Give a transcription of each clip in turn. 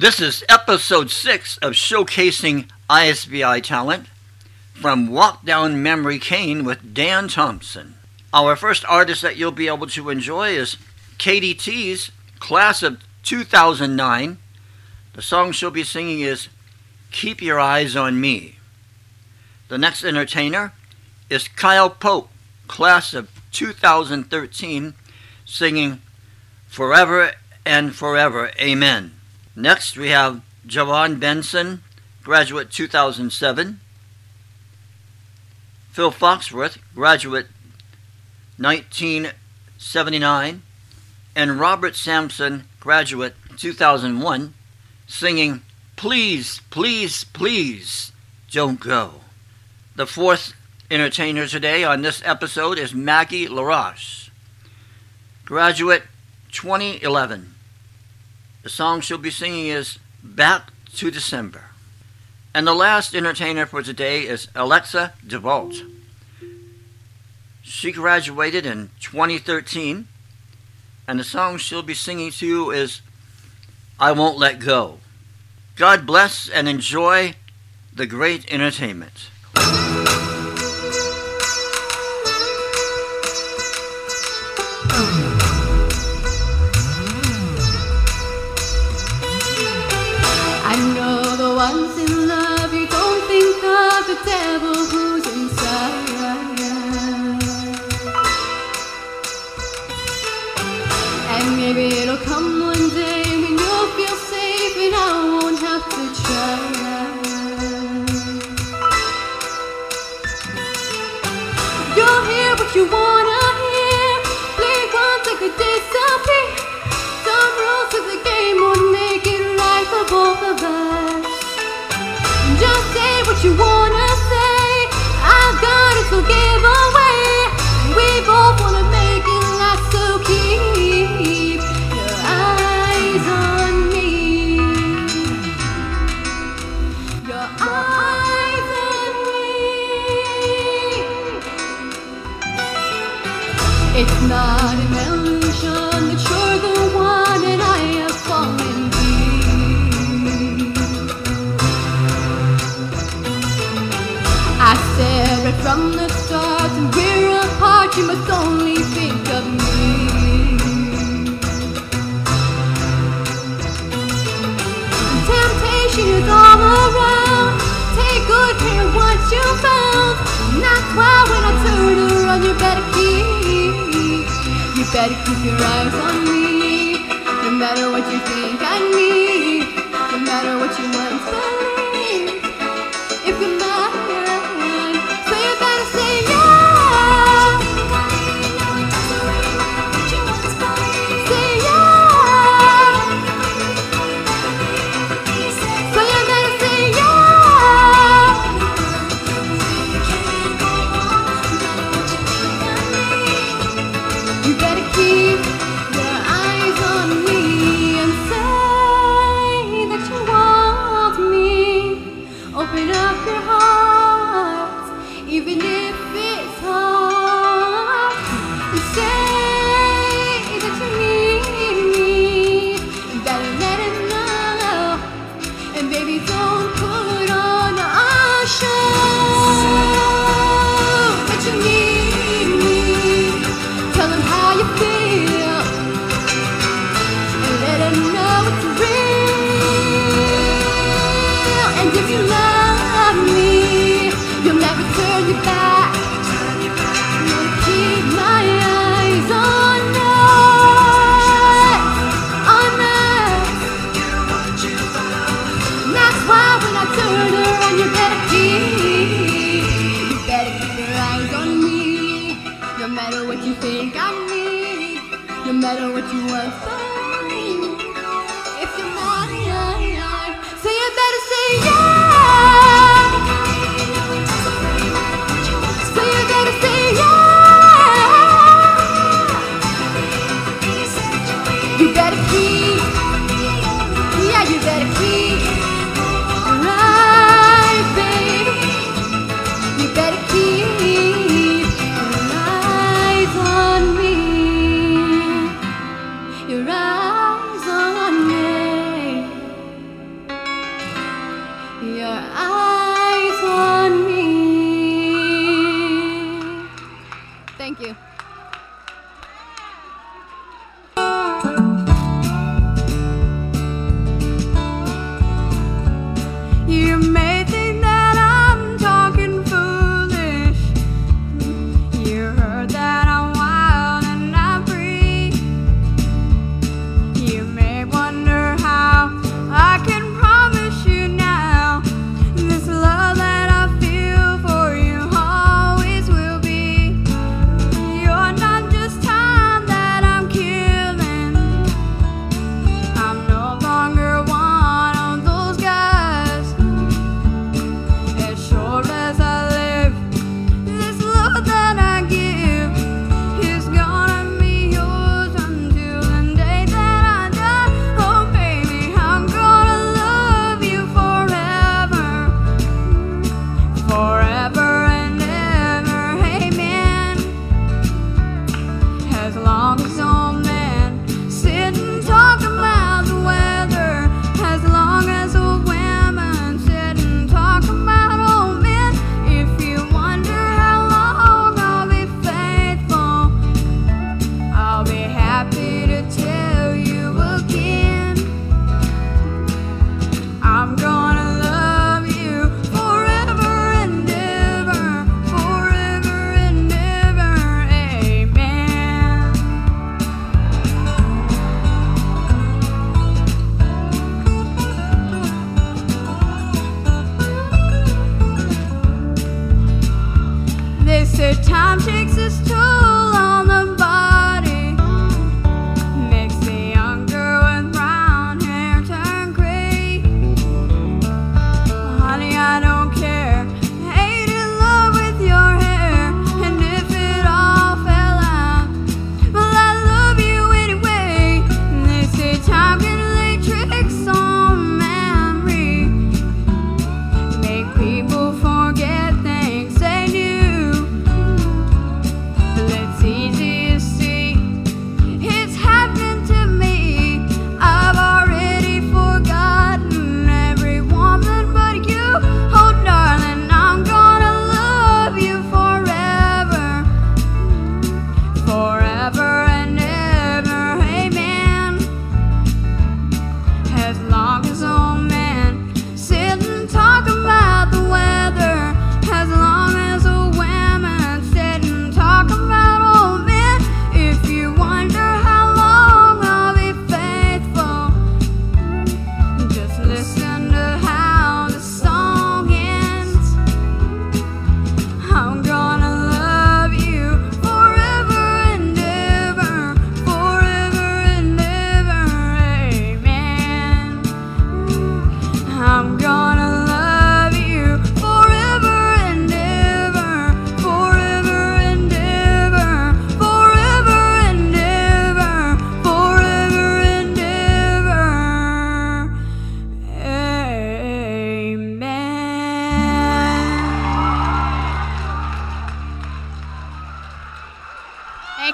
This is episode 6 of Showcasing ISVI Talent from Walk Down Memory Lane with Dan Thompson. Our first artist that you'll be able to enjoy is Katie T's class of 2009. The song she'll be singing is Keep Your Eyes on Me. The next entertainer is Kyle Pope, class of 2013, singing Forever and Forever, Amen. Next, we have Javon Benson, graduate 2007. Phil Foxworth, graduate 1979. And Robert Sampson, graduate 2001, singing Please, Please, Please Don't Go. The fourth entertainer today on this episode is Maggie LaRoche, graduate 2011. The song she'll be singing is Back to December. And the last entertainer for today is Alexa DeVault. She graduated in 2013, and the song she'll be singing to you is I Won't Let Go. God bless and enjoy the great entertainment. From the start that we're apart, you must only think of me. Temptation is all around. Take good care of what you found. And that's why when I turn around, you better keep, you better keep your eyes on me. No matter what you think I need, think I need, no matter what you want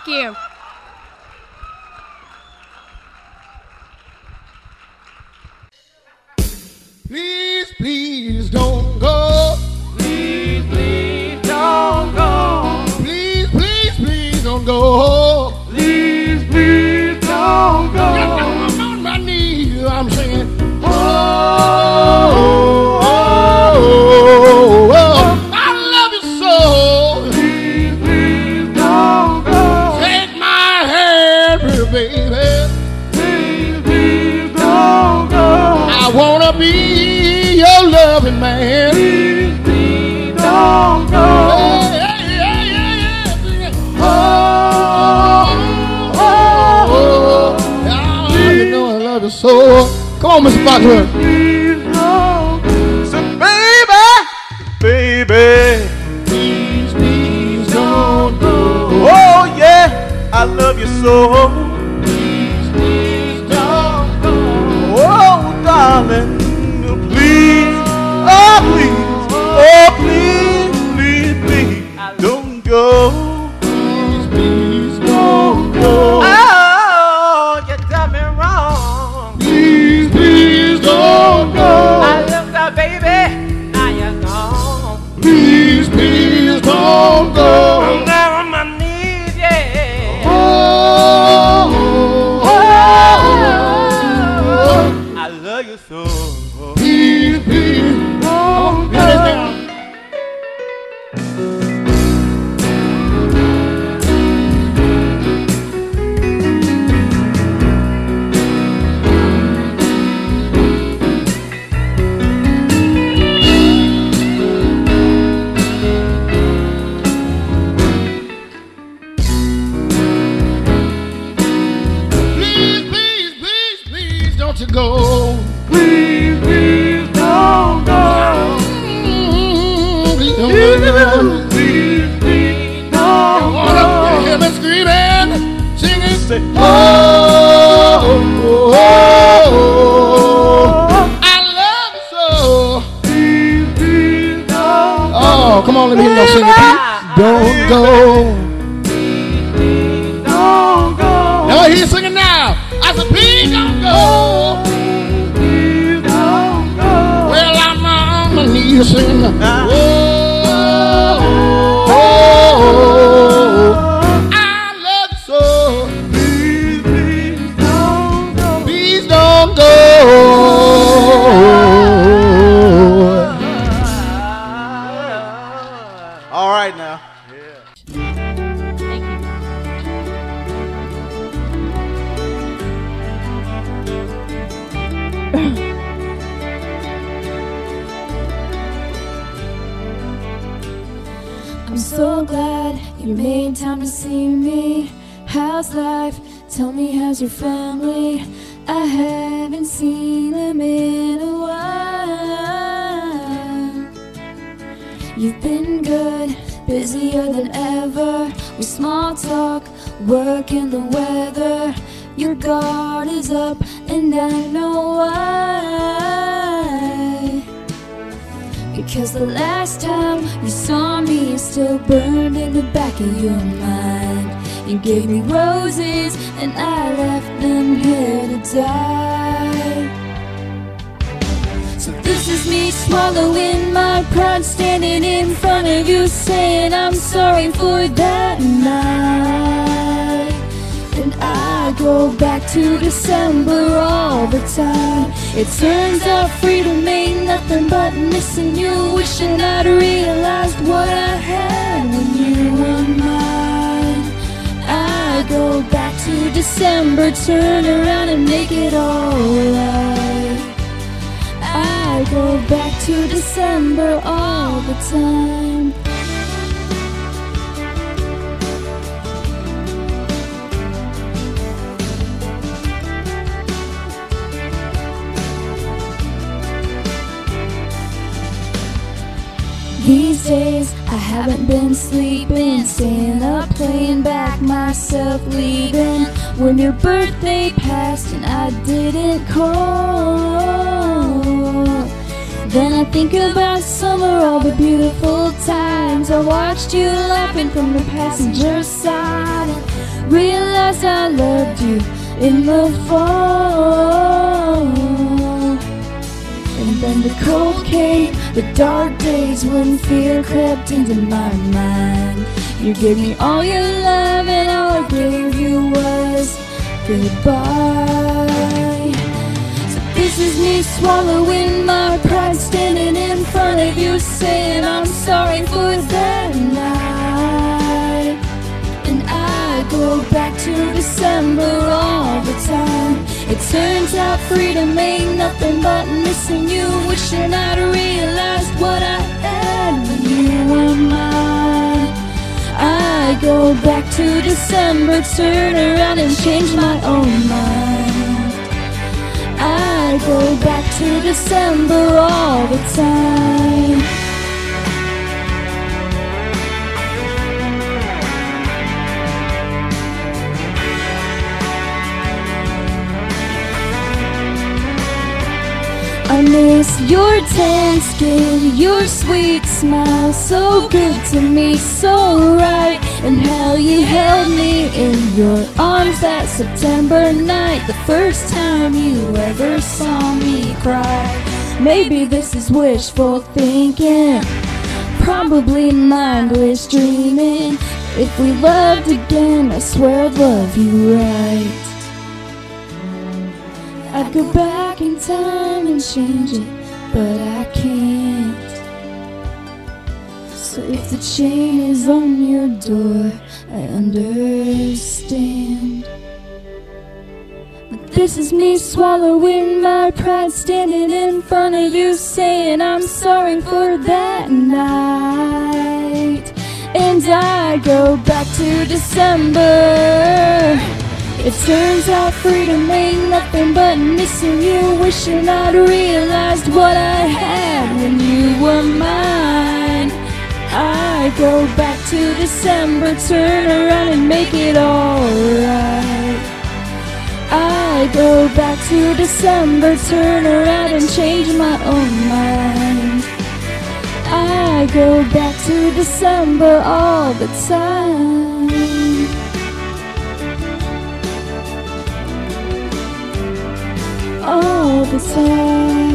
You. Please, please don't. man. Ding, ding, dong, dong. Yeah, you, know I love you so. Come on, Mr. Foxworth. So, baby, baby. Please, please don't go. Oh, yeah, I love you so. eu sou. singing, oh, come on, let me hear you sing it. Don't go. He's singing now. I said, please don't go. Well, I'm on my knees singing. See me. How's life? Tell me, how's your family? I haven't seen them in a while. You've been good, busier than ever. With small talk, work, and the weather. Your guard is up, and I know why. Because the last time you saw me is still burned in the back of your mind. You gave me roses and I left them here to die. So this is me swallowing my pride, standing in front of you, saying I'm sorry for that night. And I go back to December all the time. It turns out freedom ain't nothing but missing you, wishing I'd realized what I had when you were mine. I go back to December, turn around and make it alright. I go back to December all the time. Haven't been sleeping, staying up, playing back myself, leaving. When your birthday passed and I didn't call. Then I think about summer, all the beautiful times. I watched you laughing from the passenger side and realized I loved you in the fall. Then the cold came, the dark days when fear crept into my mind. You gave me all your love, and all I gave you was goodbye. So this is me swallowing my pride, standing in front of you, saying I'm sorry for that night. And I go back to December all the time. It turns out freedom ain't nothing but missing you, wishing I'd realized what I had when you were mine. I go back to December, turn around and change my own mind. I go back to December all the time. I miss your tan skin, your sweet smile, so good to me, so right. And how you held me in your arms that September night, the first time you ever saw me cry. Maybe this is wishful thinking, probably mindless dreaming. If we loved again, I swear I'd love you right. I'd go back in time and change it, but I can't. So if the chain is on your door, I understand. But this is me swallowing my pride, standing in front of you, saying I'm sorry for that night. And I go back to December. It turns out freedom ain't nothing but missing you, wishing I'd realized what I had when you were mine. I go back to December, turn around and make it alright. I go back to December, turn around and change my own mind. I go back to December all the time. All the time.